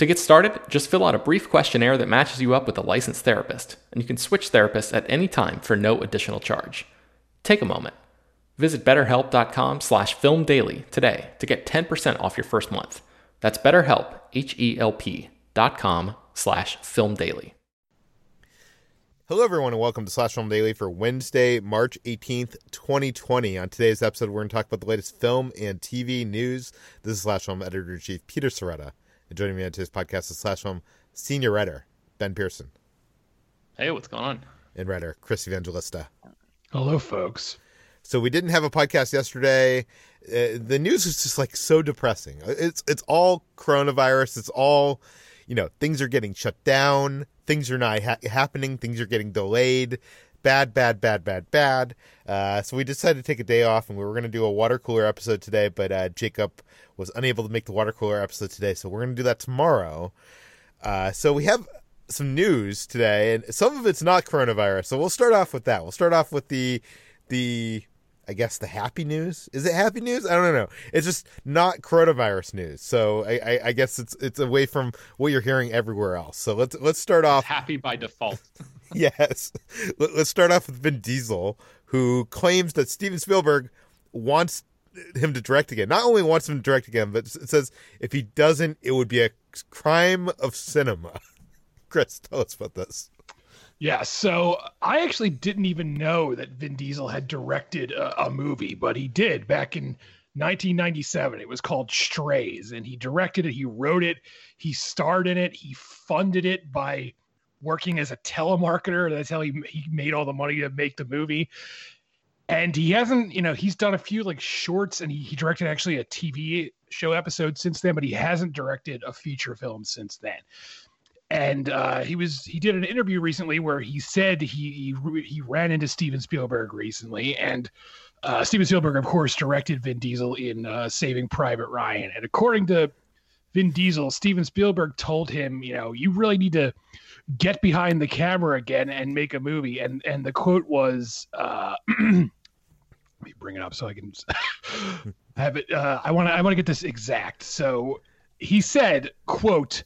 To get started, just fill out a brief questionnaire that matches you up with a licensed therapist, and you can switch therapists at any time for no additional charge. Take a moment. Visit betterhelp.com slash filmdaily today to get 10% off your first month. That's betterhelp, H-E-L-P dot com slash filmdaily. Hello, everyone, and welcome to Slash Film Daily for Wednesday, March 18th, 2020. On today's episode, we're going to talk about the latest film and TV news. This is Slash Film Editor-in-Chief Peter Sciretta. And joining me on today's podcast is Slash Film senior writer Ben Pearson. Hey, what's going on? And writer Chris Evangelista. Hello, folks. So we didn't have a podcast yesterday. Uh, the news is just like so depressing. It's it's all coronavirus. It's all, you know, things are getting shut down. Things are not ha- happening. Things are getting delayed bad, bad, bad, bad, bad. Uh, so we decided to take a day off, and we were going to do a water cooler episode today, but uh, Jacob was unable to make the water cooler episode today, so we're going to do that tomorrow. Uh, so we have some news today, and some of it's not coronavirus. So we'll start off with that. We'll start off with the the I guess the happy news. Is it happy news? I don't know. It's just not coronavirus news. So I, I, I guess it's it's away from what you're hearing everywhere else. So let's let's start off happy by default. yes. Let's start off with Vin Diesel, who claims that Steven Spielberg wants him to direct again. Not only wants him to direct again, but it says if he doesn't, it would be a crime of cinema. Chris, tell us about this. Yeah, so I actually didn't even know that Vin Diesel had directed a, a movie, but he did back in 1997. It was called Strays, and he directed it, he wrote it, he starred in it, he funded it by working as a telemarketer. That's how he he made all the money to make the movie. And he hasn't, you know, he's done a few like shorts and he, he directed actually a TV show episode since then, but he hasn't directed a feature film since then. And uh, he was he did an interview recently where he said he he, he ran into Steven Spielberg recently, and uh, Steven Spielberg, of course, directed Vin Diesel in uh, Saving Private Ryan. And according to Vin Diesel, Steven Spielberg told him, you know, you really need to get behind the camera again and make a movie. And and the quote was, uh, let me bring it up so I can have it. Uh, I want to I want to get this exact. So he said, quote.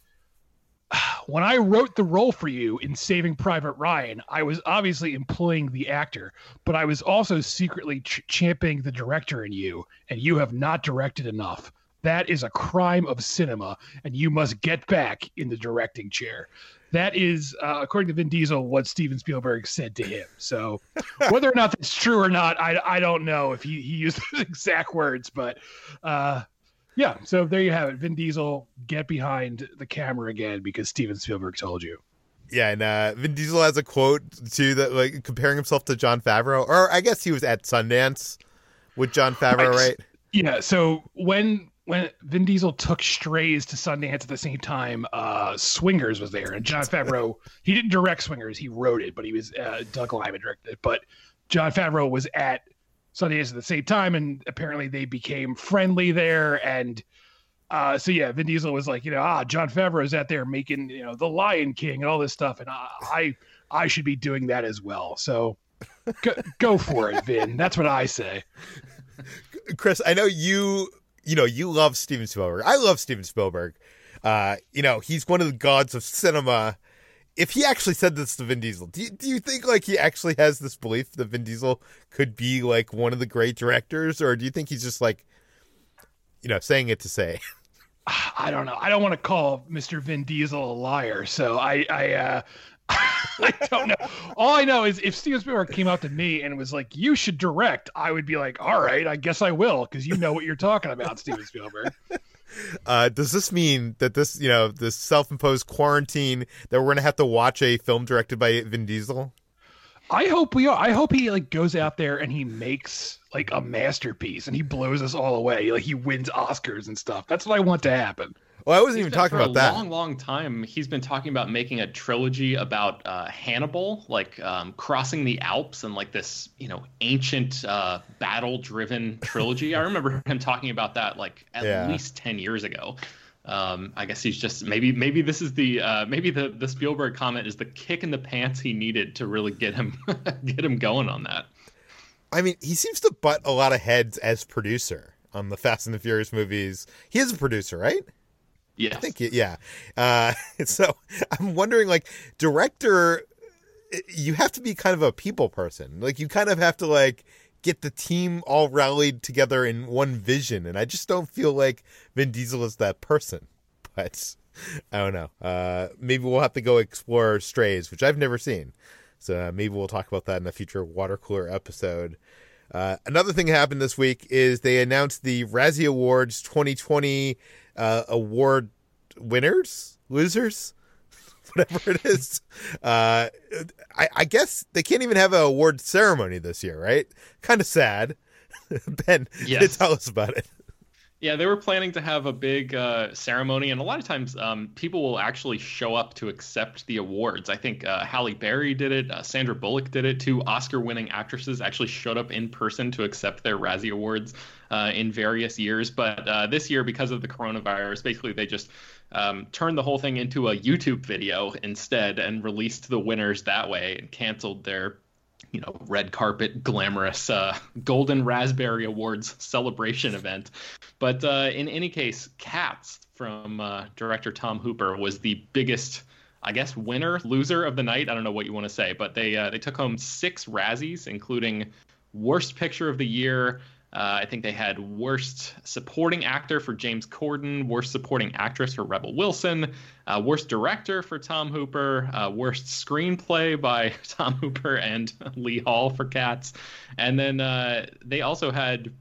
When I wrote the role for you in Saving Private Ryan, I was obviously employing the actor, but I was also secretly ch- championing the director in you, and you have not directed enough. that is a crime of cinema, and you must get back in the directing chair. That is, uh, according to Vin Diesel, what Steven Spielberg said to him. So, whether or not that's true or not, I, I don't know if he, he used those exact words, but uh, yeah. So there you have it. Vin Diesel, get behind the camera again because Steven Spielberg told you. Yeah, and uh, Vin Diesel has a quote too that like comparing himself to Jon Favreau, or I guess he was at Sundance with Jon Favreau, right? right? Yeah. So when when Vin Diesel took Strays to Sundance at the same time, uh, Swingers was there, and Jon Favreau he didn't direct Swingers, he wrote it, but he was uh, Doug Liman directed it. But Jon Favreau was at Sundance at the same time, and apparently they became friendly there. And uh, so yeah, Vin Diesel was like, you know, ah, Favreau is out there making you know the Lion King and all this stuff, and I I, I should be doing that as well. So go, go for it, Vin. That's what I say. Chris, I know you you know, you love Steven Spielberg. I love Steven Spielberg. Uh, you know, he's one of the gods of cinema. If he actually said this to Vin Diesel, do you, do you think like he actually has this belief that Vin Diesel could be like one of the great directors, or do you think he's just like, you know, saying it to say? I don't know. I don't want to call Mr. Vin Diesel a liar, so I, I, uh, I don't know. All I know is if Steven Spielberg came out to me and was like, "You should direct," I would be like, "All right, I guess I will," because you know what you're talking about, Steven Spielberg. Uh, does this mean that this, you know, this self-imposed quarantine that we're gonna have to watch a film directed by Vin Diesel? I hope we are. I hope he like goes out there and he makes like a masterpiece and he blows us all away. Like he wins Oscars and stuff. That's what I want to happen. Well, I wasn't he's even talking about that. For a long, long time, he's been talking about making a trilogy about uh, Hannibal, like um, crossing the Alps and like this, you know, ancient uh, battle-driven trilogy. I remember him talking about that like at yeah. least ten years ago. Um, I guess he's just maybe maybe this is the uh, maybe the the Spielberg comment is the kick in the pants he needed to really get him get him going on that. I mean, he seems to butt a lot of heads as producer on the Fast and the Furious movies. He is a producer, right? Yeah, I think yeah. Uh, so I'm wondering, like, director, you have to be kind of a people person. Like, you kind of have to like get the team all rallied together in one vision, and I just don't feel like Vin Diesel is that person. But I don't know. Uh, maybe we'll have to go explore Strays, which I've never seen. So uh, maybe we'll talk about that in a future water cooler episode. Uh, another thing happened this week is they announced the Razzie Awards 2020 uh, award winners, losers, whatever it is. Uh, I, I, guess they can't even have an award ceremony this year, right? Kind of sad. ben, yes. tell us about it. Yeah, they were planning to have a big uh, ceremony, and a lot of times um, people will actually show up to accept the awards. I think uh, Halle Berry did it, uh, Sandra Bullock did it. Two Oscar-winning actresses actually showed up in person to accept their Razzie Awards uh, in various years. But uh, this year, because of the coronavirus, basically they just um, turned the whole thing into a YouTube video instead and released the winners that way and canceled their you know red carpet glamorous uh, golden raspberry awards celebration event. But uh, in any case cats from uh, director tom hooper was the biggest i guess winner loser of the night. I don't know what you want to say but they uh, they took home six razzies including worst picture of the year uh, I think they had worst supporting actor for James Corden, worst supporting actress for Rebel Wilson, uh, worst director for Tom Hooper, uh, worst screenplay by Tom Hooper and Lee Hall for Cats, and then uh, they also had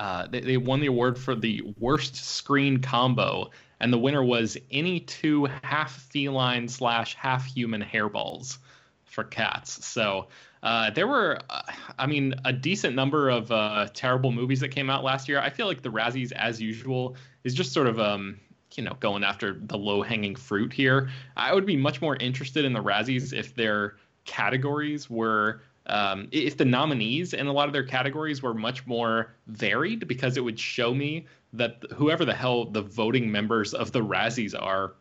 uh, they, they won the award for the worst screen combo, and the winner was any two half feline slash half human hairballs for Cats. So uh, there were, uh, I mean, a decent number of uh, terrible movies that came out last year. I feel like the Razzies, as usual, is just sort of, um, you know, going after the low hanging fruit here. I would be much more interested in the Razzies if their categories were. Um, if the nominees in a lot of their categories were much more varied, because it would show me that whoever the hell the voting members of the Razzies are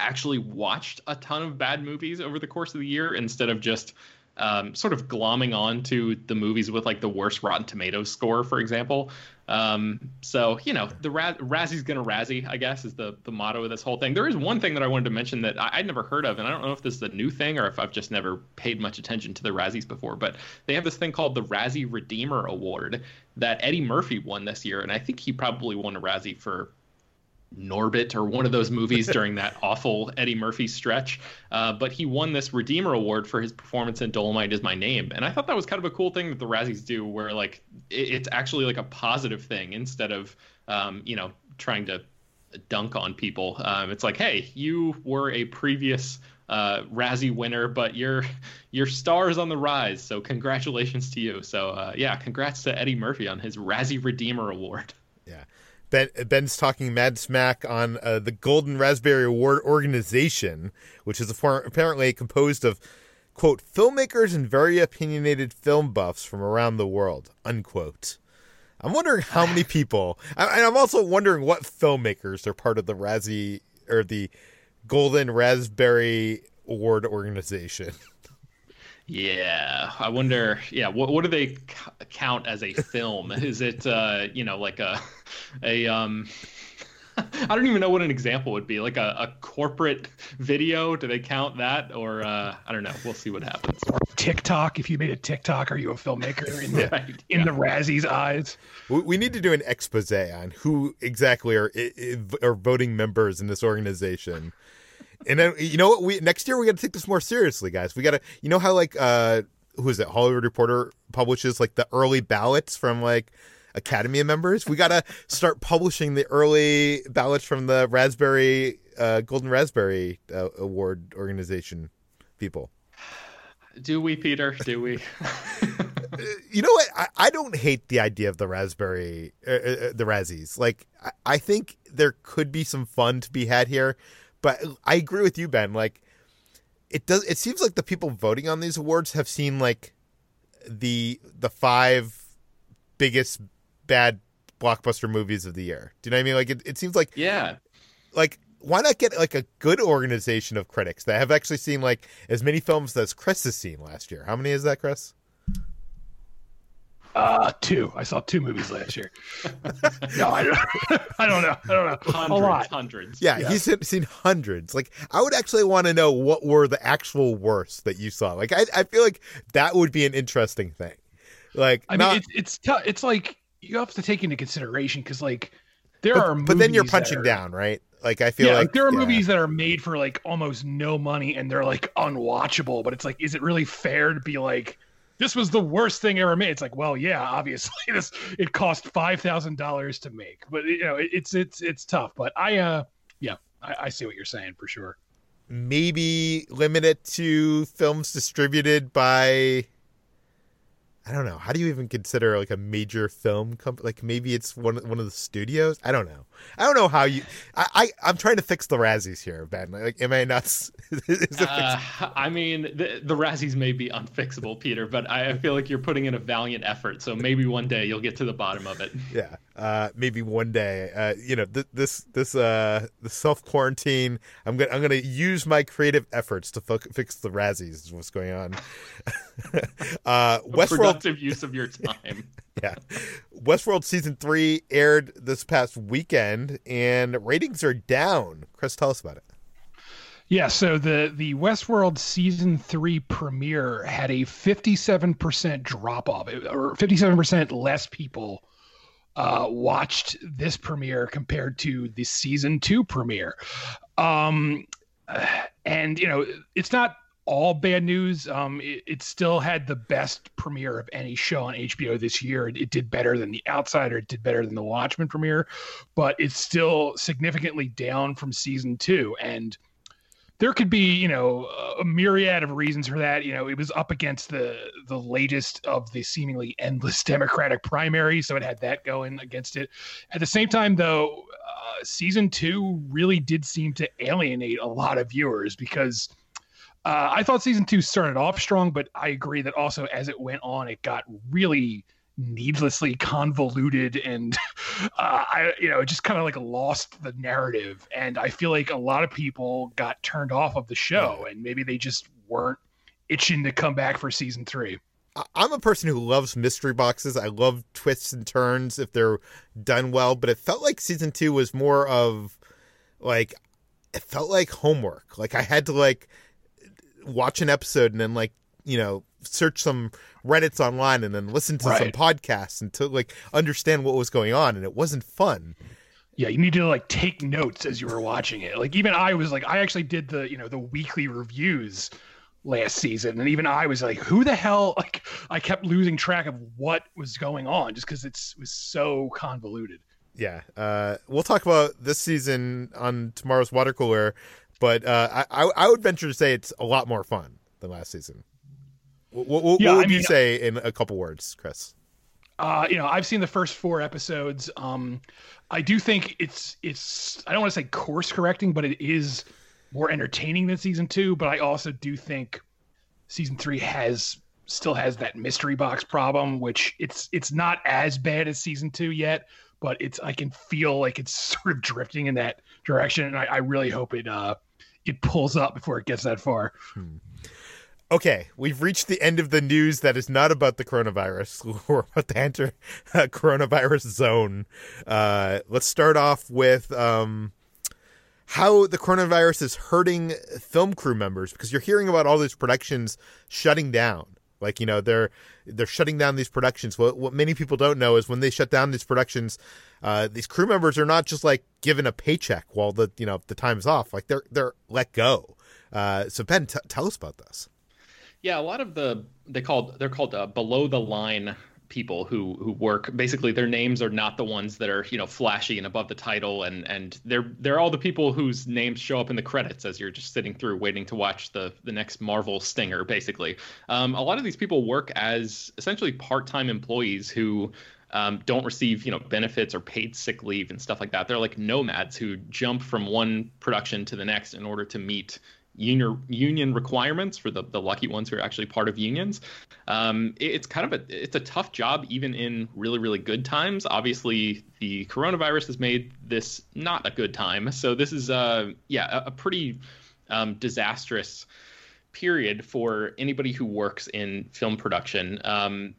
actually watched a ton of bad movies over the course of the year instead of just um, sort of glomming on to the movies with like the worst Rotten Tomatoes score, for example. Um, so you know, the Raz- Razzie's gonna Razzie, I guess, is the the motto of this whole thing. There is one thing that I wanted to mention that I- would never heard of, and I don't know if this is a new thing or if I've just never paid much attention to the Razzies before. But they have this thing called the Razzie Redeemer Award that Eddie Murphy won this year, and I think he probably won a Razzie for Norbit or one of those movies during that awful Eddie Murphy stretch. Uh, but he won this Redeemer Award for his performance in Dolomite is My Name. And I thought that was kind of a cool thing that the Razzies do where like it, it's actually like a positive thing instead of, um, you know, trying to dunk on people. Um, it's like, hey, you were a previous uh, Razzie winner, but your your star is on the rise. So congratulations to you. So uh, yeah, congrats to Eddie Murphy on his Razzie Redeemer Award. Yeah. Ben, Ben's talking mad smack on uh, the Golden Raspberry Award organization, which is a, apparently composed of, quote, filmmakers and very opinionated film buffs from around the world, unquote. I'm wondering how many people, and I'm also wondering what filmmakers are part of the Razzie or the Golden Raspberry Award organization. Yeah, I wonder. Yeah, what what do they c- count as a film? Is it uh, you know like a a um I don't even know what an example would be. Like a, a corporate video. Do they count that? Or uh, I don't know. We'll see what happens. Or TikTok. If you made a TikTok, are you a filmmaker in the, right, in yeah. the Razzie's eyes? We, we need to do an expose on who exactly are are voting members in this organization. And then you know what? We next year we got to take this more seriously, guys. We got to, you know how like uh who is it? Hollywood Reporter publishes like the early ballots from like Academy members. We got to start publishing the early ballots from the Raspberry uh, Golden Raspberry uh, Award organization people. Do we, Peter? Do we? you know what? I, I, don't hate the idea of the raspberry, uh, uh, the Razzies. Like, I, I think there could be some fun to be had here. But I agree with you, Ben. Like, it does. It seems like the people voting on these awards have seen like the the five biggest bad blockbuster movies of the year. Do you know what I mean? Like, it, it seems like yeah, like why not get like a good organization of critics that have actually seen like as many films as Chris has seen last year? How many is that, Chris? Uh, two. I saw two movies last year. no, I don't, I don't know. I don't know. Hundreds, a lot. Hundreds. Yeah, yeah. he's seen hundreds. Like, I would actually want to know what were the actual worst that you saw. Like, I, I feel like that would be an interesting thing. Like, I not, mean, it's it's tough. It's like you have to take into consideration because like there but, are, but then you're punching are, down, right? Like, I feel yeah, like, like there are yeah. movies that are made for like almost no money and they're like unwatchable. But it's like, is it really fair to be like? This was the worst thing ever made. It's like, well, yeah, obviously this it cost five thousand dollars to make, but you know, it, it's it's it's tough. But I, uh, yeah, I, I see what you're saying for sure. Maybe limit it to films distributed by I don't know. How do you even consider like a major film company? Like maybe it's one one of the studios. I don't know. I don't know how you. I, I am trying to fix the Razzies here, Ben. Like, am I nuts? uh, I mean, the, the Razzies may be unfixable, Peter, but I feel like you're putting in a valiant effort. So maybe one day you'll get to the bottom of it. Yeah. Uh, maybe one day. Uh, you know, th- this this uh the self quarantine. I'm gonna I'm gonna use my creative efforts to fo- fix the Razzies. Is what's going on. uh, Westworld productive use of your time. yeah. Westworld season three aired this past weekend, and ratings are down. Chris, tell us about it. Yeah, so the the Westworld season three premiere had a fifty seven percent drop off, or fifty seven percent less people uh, watched this premiere compared to the season two premiere. Um, and you know, it's not all bad news. Um, it, it, still had the best premiere of any show on HBO this year. It, it, did better than The Outsider. It did better than The Watchmen premiere, but it's still significantly down from season two. And there could be, you know, a myriad of reasons for that. You know, it was up against the the latest of the seemingly endless Democratic primary, so it had that going against it. At the same time, though, uh, season two really did seem to alienate a lot of viewers because uh, I thought season two started off strong, but I agree that also as it went on, it got really needlessly convoluted and uh, I you know just kind of like lost the narrative and I feel like a lot of people got turned off of the show and maybe they just weren't itching to come back for season three. I'm a person who loves mystery boxes. I love twists and turns if they're done well, but it felt like season two was more of like it felt like homework. Like I had to like watch an episode and then like you know search some reddits online and then listen to right. some podcasts and to like understand what was going on and it wasn't fun. Yeah you need to like take notes as you were watching it. Like even i was like i actually did the you know the weekly reviews last season and even i was like who the hell like i kept losing track of what was going on just because it was so convoluted. Yeah uh, we'll talk about this season on tomorrow's water cooler but uh, I, I would venture to say it's a lot more fun than last season what, what, yeah, what would I mean, you say in a couple words chris uh, you know, I've seen the first four episodes. Um, I do think it's it's I don't want to say course correcting, but it is more entertaining than season two. But I also do think season three has still has that mystery box problem, which it's it's not as bad as season two yet, but it's I can feel like it's sort of drifting in that direction, and I, I really hope it uh it pulls up before it gets that far. Hmm. Okay, we've reached the end of the news that is not about the coronavirus We're about to enter a coronavirus zone. Uh, let's start off with um, how the coronavirus is hurting film crew members because you're hearing about all these productions shutting down. Like you know they're they're shutting down these productions. What what many people don't know is when they shut down these productions, uh, these crew members are not just like given a paycheck while the you know the time's off. Like they're they're let go. Uh, so Ben, t- tell us about this. Yeah, a lot of the they called they're called uh, below the line people who who work. Basically their names are not the ones that are you know flashy and above the title and and they're they're all the people whose names show up in the credits as you're just sitting through waiting to watch the the next Marvel stinger basically. Um, a lot of these people work as essentially part-time employees who um, don't receive you know benefits or paid sick leave and stuff like that. They're like nomads who jump from one production to the next in order to meet union union requirements for the, the lucky ones who are actually part of unions. Um, it, it's kind of a it's a tough job even in really really good times. Obviously, the coronavirus has made this not a good time. So this is uh yeah a, a pretty um, disastrous period for anybody who works in film production. Um,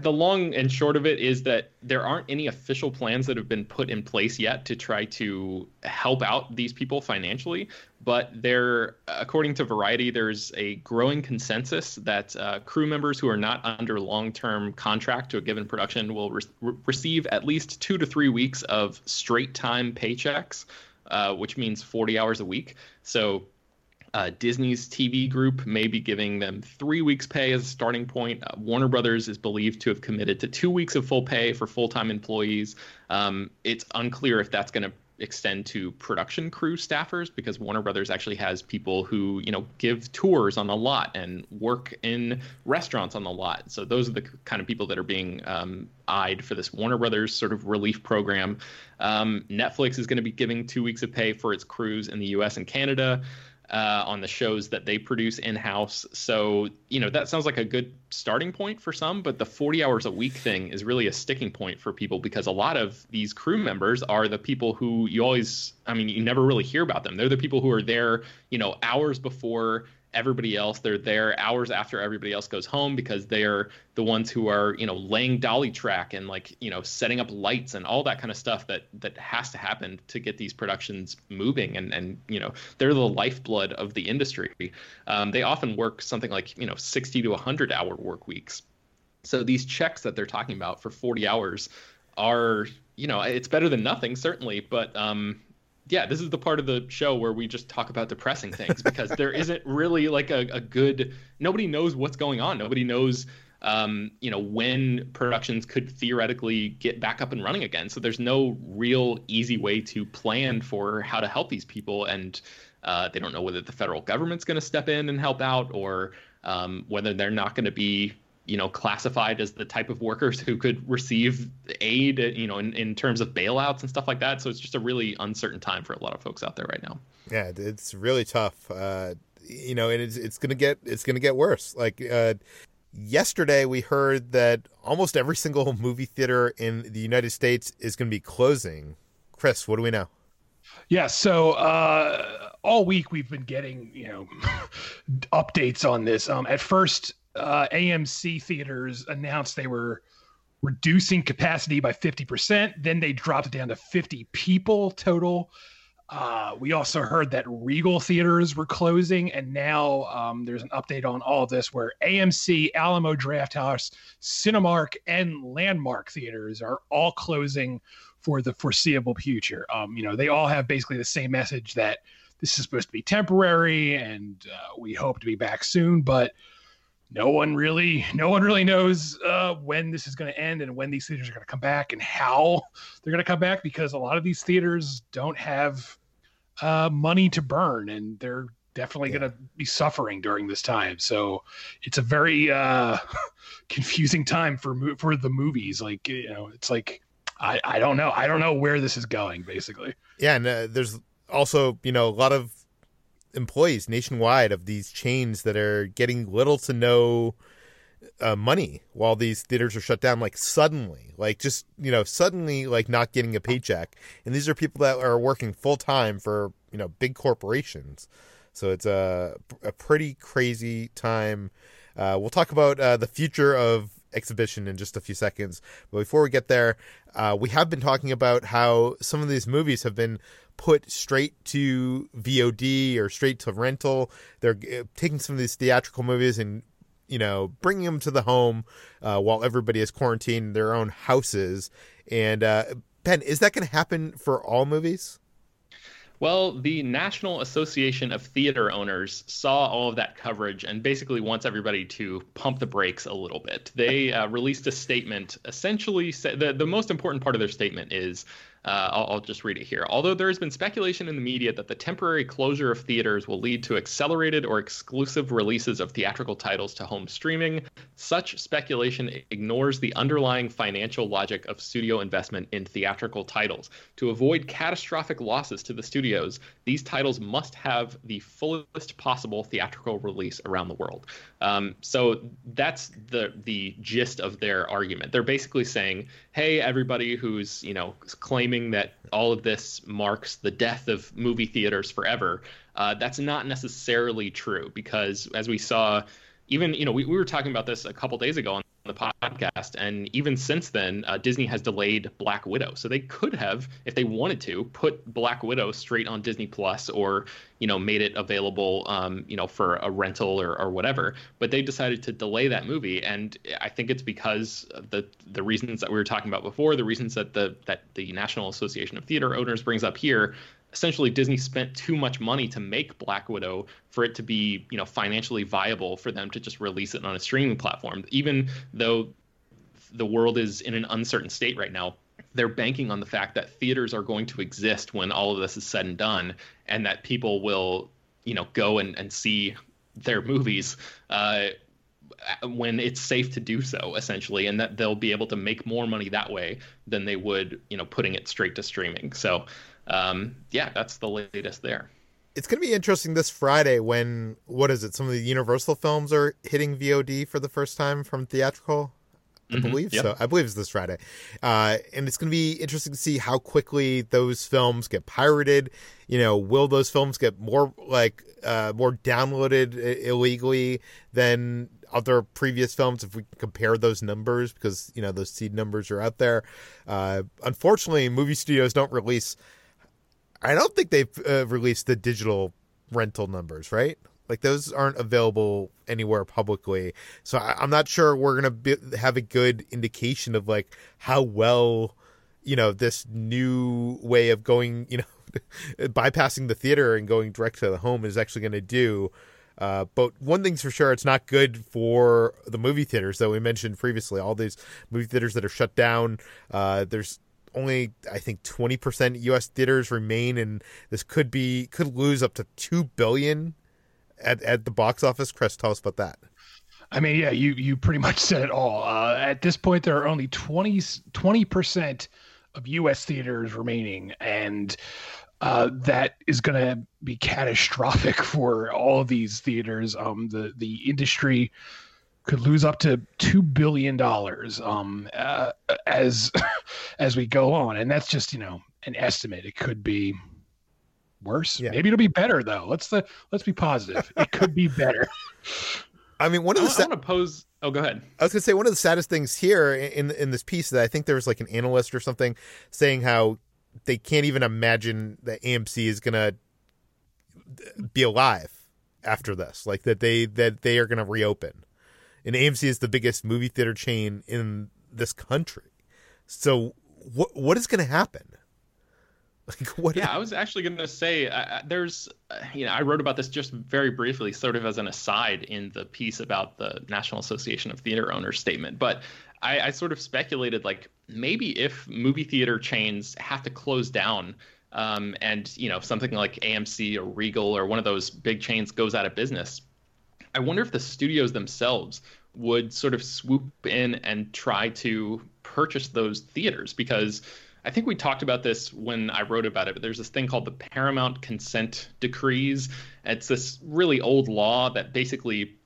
the long and short of it is that there aren't any official plans that have been put in place yet to try to help out these people financially. But there, according to Variety, there's a growing consensus that uh, crew members who are not under long-term contract to a given production will re- receive at least two to three weeks of straight-time paychecks, uh, which means 40 hours a week. So uh, Disney's TV group may be giving them three weeks' pay as a starting point. Uh, Warner Brothers is believed to have committed to two weeks of full pay for full time employees. Um, it's unclear if that's going to extend to production crew staffers because Warner Brothers actually has people who, you know, give tours on the lot and work in restaurants on the lot. So those are the kind of people that are being um, eyed for this Warner Brothers sort of relief program. Um, Netflix is going to be giving two weeks of pay for its crews in the US and Canada uh, on the shows that they produce in house. So, you know, that sounds like a good starting point for some, but the 40 hours a week thing is really a sticking point for people because a lot of these crew members are the people who you always, I mean, you never really hear about them. They're the people who are there, you know, hours before everybody else. They're there hours after everybody else goes home because they're the ones who are, you know, laying dolly track and like, you know, setting up lights and all that kind of stuff that that has to happen to get these productions moving. And and you know, they're the lifeblood of the industry. Um, they often work something like you know 60 to 100 hour work weeks. So these checks that they're talking about for 40 hours are you know it's better than nothing certainly but um yeah, this is the part of the show where we just talk about depressing things because there isn't really like a, a good. Nobody knows what's going on. Nobody knows, um, you know, when productions could theoretically get back up and running again. So there's no real easy way to plan for how to help these people, and uh, they don't know whether the federal government's going to step in and help out or um, whether they're not going to be you know classified as the type of workers who could receive aid you know in, in terms of bailouts and stuff like that. So it's just a really uncertain time for a lot of folks out there right now. Yeah it's really tough. Uh you know and it's it's gonna get it's gonna get worse. Like uh yesterday we heard that almost every single movie theater in the united states is gonna be closing. Chris what do we know? Yeah so uh all week we've been getting you know updates on this. Um, at first, uh, AMC theaters announced they were reducing capacity by 50%. Then they dropped it down to 50 people total. Uh, we also heard that Regal theaters were closing, and now um, there's an update on all this where AMC, Alamo Drafthouse, Cinemark, and Landmark theaters are all closing for the foreseeable future. Um, you know, they all have basically the same message that this is supposed to be temporary, and uh, we hope to be back soon, but no one really no one really knows uh, when this is going to end and when these theaters are going to come back and how they're going to come back because a lot of these theaters don't have uh, money to burn and they're definitely yeah. going to be suffering during this time. So it's a very uh, confusing time for for the movies. Like you know it's like I, I don't know. I don't know where this is going basically. Yeah and uh, there's also you know a lot of employees nationwide of these chains that are getting little to no uh, money while these theaters are shut down like suddenly like just you know suddenly like not getting a paycheck. And these are people that are working full time for you know big corporations. So it's a, a pretty crazy time. Uh, we'll talk about uh, the future of exhibition in just a few seconds. But before we get there uh, we have been talking about how some of these movies have been put straight to VOD or straight to rental. They're uh, taking some of these theatrical movies and you know bringing them to the home uh, while everybody is quarantined in their own houses. And uh, Ben, is that going to happen for all movies? Well, the National Association of Theater Owners saw all of that coverage and basically wants everybody to pump the brakes a little bit. They uh, released a statement, essentially, the, the most important part of their statement is uh, I'll, I'll, just read it here. Although there has been speculation in the media that the temporary closure of theaters will lead to accelerated or exclusive releases of theatrical titles to home streaming, such speculation ignores the underlying financial logic of studio investment in theatrical titles. To avoid catastrophic losses to the studios, these titles must have the fullest possible theatrical release around the world. Um, so that's the the gist of their argument. They're basically saying, "Hey, everybody who's you know claiming that all of this marks the death of movie theaters forever, uh, that's not necessarily true because as we saw." Even you know we, we were talking about this a couple days ago on the podcast. And even since then, uh, Disney has delayed Black Widow. So they could have, if they wanted to, put Black Widow straight on Disney Plus or, you know, made it available, um, you know, for a rental or, or whatever. But they decided to delay that movie. And I think it's because the the reasons that we were talking about before, the reasons that the that the National Association of Theater Owners brings up here essentially Disney spent too much money to make Black Widow for it to be, you know, financially viable for them to just release it on a streaming platform. Even though the world is in an uncertain state right now, they're banking on the fact that theaters are going to exist when all of this is said and done, and that people will, you know, go and, and see their movies uh, when it's safe to do so, essentially, and that they'll be able to make more money that way than they would, you know, putting it straight to streaming. So um, yeah, that's the latest there. It's going to be interesting this Friday when what is it? Some of the Universal films are hitting VOD for the first time from theatrical. I mm-hmm, believe yep. so. I believe it's this Friday, uh, and it's going to be interesting to see how quickly those films get pirated. You know, will those films get more like uh, more downloaded illegally than other previous films if we compare those numbers because you know those seed numbers are out there. Uh, unfortunately, movie studios don't release I don't think they've uh, released the digital rental numbers, right? Like those aren't available anywhere publicly, so I, am not sure we're gonna be, have a good indication of like how well, you know, this new way of going, you know, bypassing the theater and going direct to the home is actually to do. Uh, but one thing's for sure, it's not good for the movie theaters that we mentioned previously. All these movie theaters that are shut down. Uh, there's only I think 20% US theaters remain and this could be could lose up to 2 billion at at the box office. Chris, tell us about that. I mean, yeah, you you pretty much said it all. Uh, at this point there are only 20 percent of US theaters remaining and uh, that is going to be catastrophic for all these theaters. Um, the the industry could lose up to two billion dollars um, uh, as as we go on, and that's just you know an estimate. It could be worse. Yeah. Maybe it'll be better though. Let's uh, let's be positive. It could be better. I mean, one of the I sa- want to pose. Oh, go ahead. I was gonna say one of the saddest things here in in this piece that I think there was like an analyst or something saying how they can't even imagine that AMC is gonna be alive after this, like that they that they are gonna reopen, and AMC is the biggest movie theater chain in this country. So what what is gonna happen? Like what? Yeah, I was actually going to say uh, there's, uh, you know, I wrote about this just very briefly, sort of as an aside in the piece about the National Association of Theater Owners statement. But I, I sort of speculated like maybe if movie theater chains have to close down. Um, and you know something like AMC or Regal or one of those big chains goes out of business. I wonder if the studios themselves would sort of swoop in and try to purchase those theaters because I think we talked about this when I wrote about it, but there's this thing called the Paramount Consent Decrees. It's this really old law that basically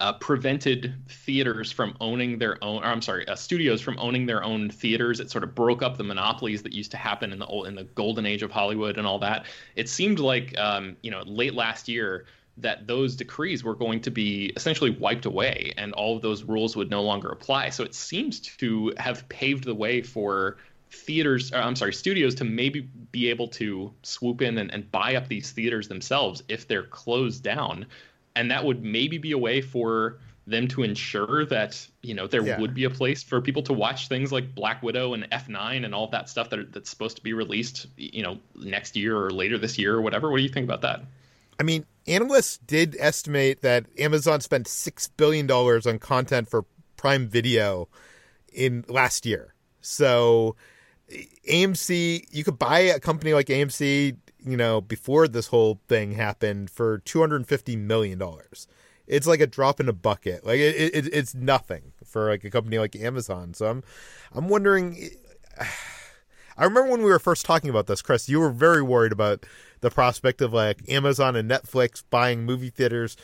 uh, prevented theaters from owning their own, or I'm sorry, uh, studios from owning their own theaters. It sort of broke up the monopolies that used to happen in the old, in the golden age of Hollywood and all that. It seemed like, um, you know, late last year that those decrees were going to be essentially wiped away and all of those rules would no longer apply. So it seems to have paved the way for theaters or, i'm sorry studios to maybe be able to swoop in and, and buy up these theaters themselves if they're closed down and that would maybe be a way for them to ensure that you know there Yeah. would be a place for people to watch things like Black Widow and F9 and all that stuff that are, that's supposed to be released you know next year or later this year or whatever what do you think about that I mean, analysts did estimate that Amazon spent six billion dollars on content for Prime Video in last year. So AMC, you could buy a company like AMC, you know, before this whole thing happened for two hundred and fifty million dollars. It's like a drop in a bucket. Like it, it, it's nothing for like a company like Amazon. So I'm, I'm wondering. I remember when we were first talking about this, Chris. You were very worried about the prospect of like Amazon and Netflix buying movie theaters,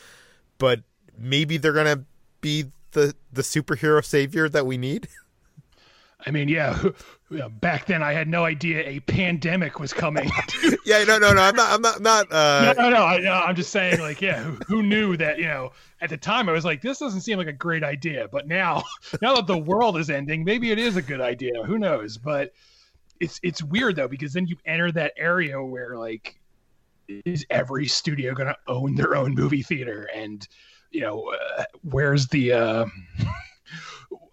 but maybe they're gonna be the the superhero savior that we need. I mean, yeah, back then I had no idea a pandemic was coming. yeah, no, no, no. I'm not. I'm not. Not. Uh, no, no, no, I, no. I'm just saying, like, yeah, who, who knew that? You know, at the time, I was like, this doesn't seem like a great idea. But now, now that the world is ending, maybe it is a good idea. Who knows? But it's it's weird though because then you enter that area where like, is every studio going to own their own movie theater? And you know, uh, where's the uh,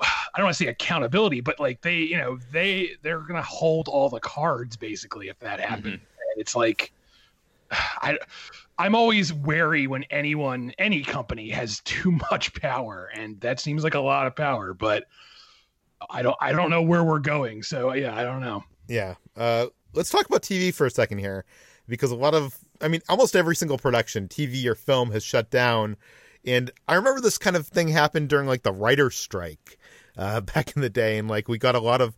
I don't want to say accountability, but like they, you know, they they're gonna hold all the cards basically if that happens. And it's like, I, I'm always wary when anyone, any company has too much power, and that seems like a lot of power. But I don't, I don't know where we're going. So yeah, I don't know. Yeah. Uh, let's talk about TV for a second here, because a lot of, I mean, almost every single production, TV or film, has shut down. And I remember this kind of thing happened during like the writer's strike uh, back in the day, and like we got a lot of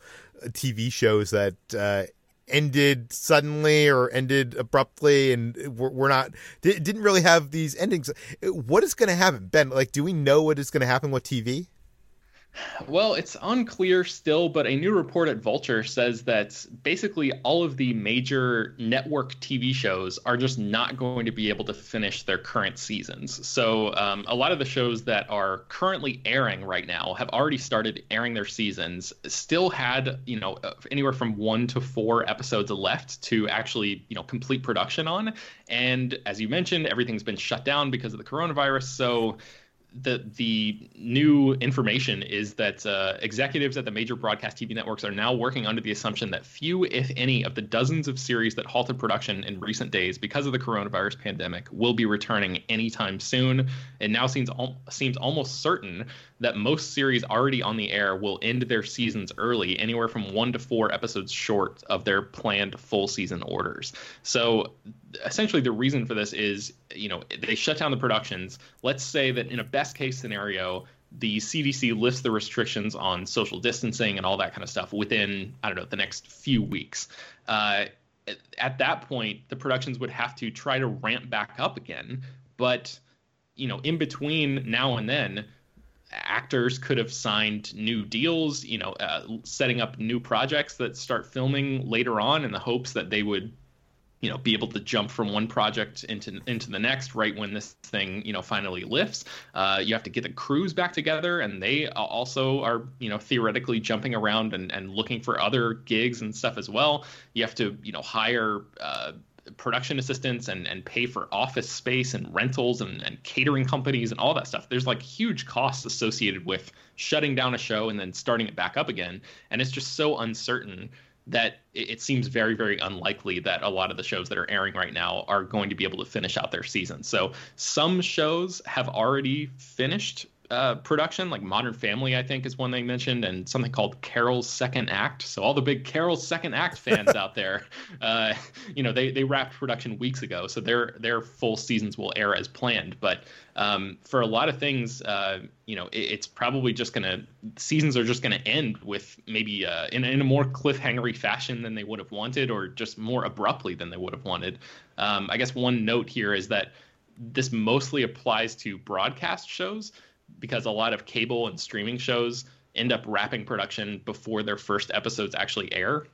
TV shows that uh, ended suddenly or ended abruptly, and we're, we're not di- didn't really have these endings. What is going to happen, Ben? Like, do we know what is going to happen with TV? Well, it's unclear still, but a new report at Vulture says that basically all of the major network TV shows are just not going to be able to finish their current seasons. So, um, a lot of the shows that are currently airing right now have already started airing their seasons, still had, you know, uh, anywhere from one to four episodes left to actually, you know, complete production on. And as you mentioned, everything's been shut down because of the coronavirus. So, the the new information is that uh, executives at the major broadcast TV networks are now working under the assumption that few, if any, of the dozens of series that halted production in recent days because of the coronavirus pandemic will be returning anytime soon. It now seems al- seems almost certain that most series already on the air will end their seasons early, anywhere from one to four episodes short of their planned full season orders. So essentially the reason for this is you know they shut down the productions. Let's say that in a best case scenario the cdc lifts the restrictions on social distancing and all that kind of stuff within i don't know the next few weeks. Uh, at, at that point the productions would have to try to ramp back up again. But you know in between now and then actors could have signed new deals you know uh, setting up new projects that start filming later on in the hopes that they would you know be able to jump from one project into into the next right when this thing you know finally lifts uh, you have to get the crews back together and they also are you know theoretically jumping around and, and looking for other gigs and stuff as well you have to you know hire uh, production assistants and, and pay for office space and rentals and, and catering companies and all that stuff. There's like huge costs associated with shutting down a show and then starting it back up again. And it's just so uncertain that it, seems very, very unlikely that a lot of the shows that are airing right now are going to be able to finish out their season. So some shows have already finished uh, production, like Modern Family, I think is one they mentioned, and something called Carol's Second Act. So all the big Carol's Second Act fans out there, uh, you know, they they wrapped production weeks ago, so their their full seasons will air as planned. But um, for a lot of things, uh, you know, it, it's probably just gonna seasons are just gonna end with maybe uh, in in a more cliffhangery fashion than they would have wanted, or just more abruptly than they would have wanted. Um, I guess one note here is that this mostly applies to broadcast shows because a lot of cable and streaming shows end up wrapping production before their first episodes actually air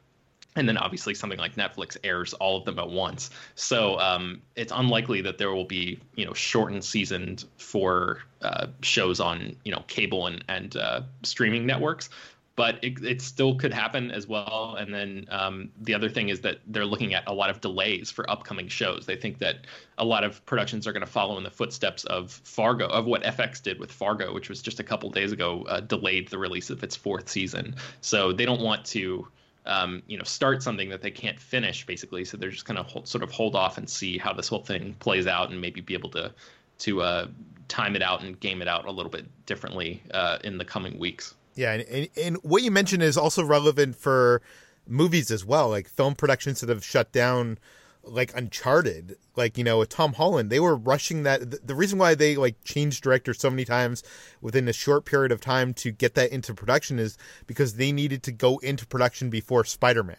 and then obviously something like Netflix airs all of them at once. So um, it's unlikely that there will be you know shortened seasons for uh, shows on you know cable and and uh, streaming networks but it, it still could happen as well. And then um, the other thing is that they're looking at a lot of delays for upcoming shows. They think that a lot of productions are going to follow in the footsteps of Fargo, of what FX did with Fargo, which was just a couple days ago, uh, delayed the release of its fourth season. So they don't want to. Um, you know, start something that they can't finish, basically. So they're just going to sort of hold off and see how this whole thing plays out, and maybe be able to to uh, time it out and game it out a little bit differently uh, in the coming weeks. Yeah, and, and, and what you mentioned is also relevant for movies as well, like film productions that have shut down, like Uncharted, like you know with Tom Holland, they were rushing that. The, the reason why they like changed directors so many times within a short period of time to get that into production is because they needed to go into production before Spider Man.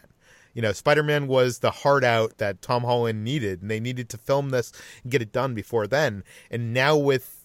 You know, Spider Man was the hard out that Tom Holland needed, and they needed to film this and get it done before then. And now with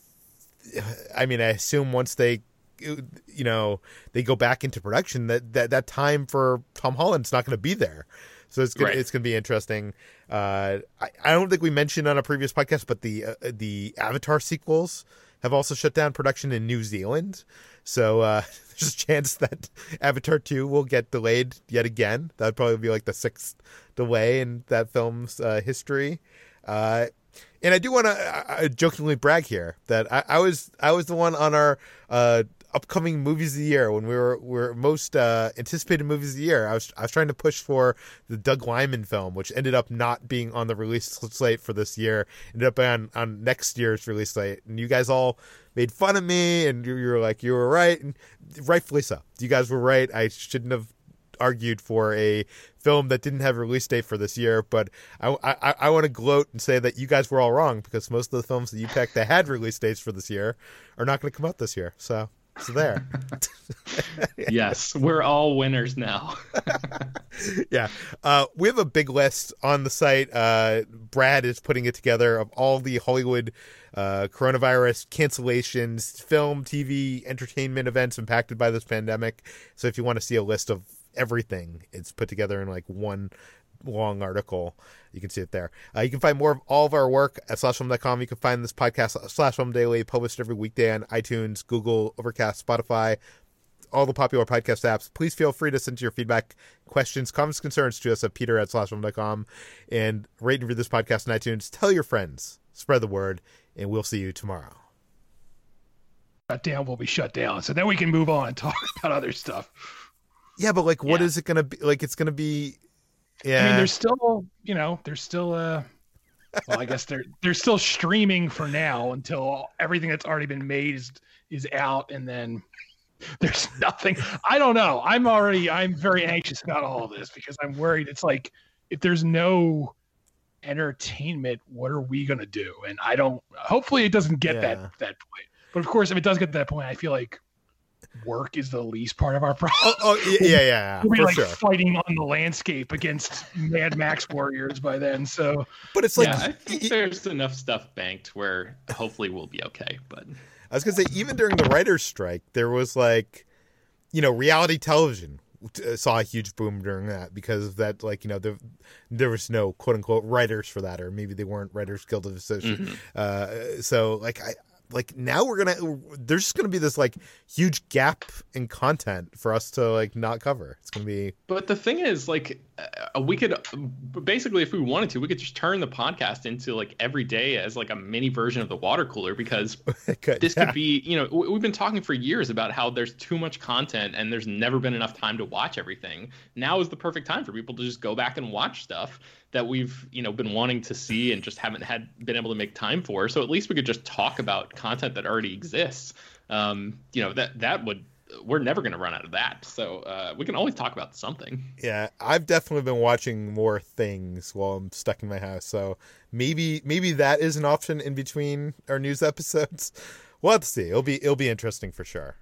I mean, I assume once they you know they go back into production that that, that time for Tom Holland's not going to be there. So it's gonna, right. it's going to be interesting. Uh, I, I don't think we mentioned on a previous podcast, but the uh, the Avatar sequels have also shut down production in New Zealand. So uh, there's a chance that Avatar 2 will get delayed yet again. That would probably be like the sixth delay in that film's uh, history. Uh, and I do want to uh, jokingly brag here that I, I, was I was the one on our uh, upcoming movies of the year when we were we were most uh, anticipated movies of the year. I was I was trying to push for the Doug Liman film, which ended up not being on the release slate for this year. Ended up on on next year's release slate, and you guys all made fun of me, and you, you were like you were right, and rightfully so. You guys were right. I shouldn't have argued for a film that didn't have a release date for this year, but I, I, I want to gloat and say that you guys were all wrong because most of the films that you picked that had release dates for this year are not going to come out this year. So so there. yes, we're all winners now. yeah. Uh, we have a big list on the site. Uh, Brad is putting it together of all the Hollywood uh, coronavirus cancellations, film, TV, entertainment events impacted by this pandemic. So if you want to see a list of everything, it's put together in like one long article. You can see it there. Uh, you can find more of all of our work at slashfilm.com. You can find this podcast, Slash Film Daily, published every weekday on iTunes, Google, Overcast, Spotify, all the popular podcast apps. Please feel free to send your feedback, questions, comments, concerns to us at peter at slashfilm.com and rate and review this podcast on iTunes. Tell your friends, spread the word, and we'll see you tomorrow. Shut down will be shut down. So then we can move on and talk about other stuff. Yeah, but like, what yeah. is it going to be? Like, it's going to be yeah. I mean, there's still, you know, there's still uh well, I guess they're they're still streaming for now until everything that's already been made is is out and then there's nothing. I don't know. I'm already I'm very anxious about all this because I'm worried it's like if there's no entertainment, what are we gonna do? And I don't hopefully it doesn't get yeah. that that point. But of course if it does get to that point, I feel like work is the least part of our problem. Oh, oh yeah, yeah, yeah. We're like sure. fighting on the landscape against Mad Max warriors by then. So, but it's like yeah, I think there's enough stuff banked where hopefully we'll be okay. But I was gonna say, even during the writers' strike, there was like, you know, reality television uh, saw a huge boom during that because of that like you know there, there was no quote unquote writers for that or maybe they weren't writers guild of association mm-hmm. uh, so like i like now we're gonna there's just gonna be this like huge gap in content for us to like not cover. It's gonna be but the thing is like uh, we could basically if we wanted to we could just turn the podcast into like every day as like a mini version of the water cooler because could, this yeah. could be you know we've been talking for years about how there's too much content and there's never been enough time to watch everything. Now is the perfect time for people to just go back and watch stuff that we've you know been wanting to see and just haven't had been able to make time for. So at least we could just talk about content that already exists. Um, you know that that would we're never going to run out of that. So uh, we can always talk about something. Yeah, I've definitely been watching more things while I'm stuck in my house. So maybe maybe that is an option in between our news episodes. We'll have to see. It'll be it'll be interesting for sure.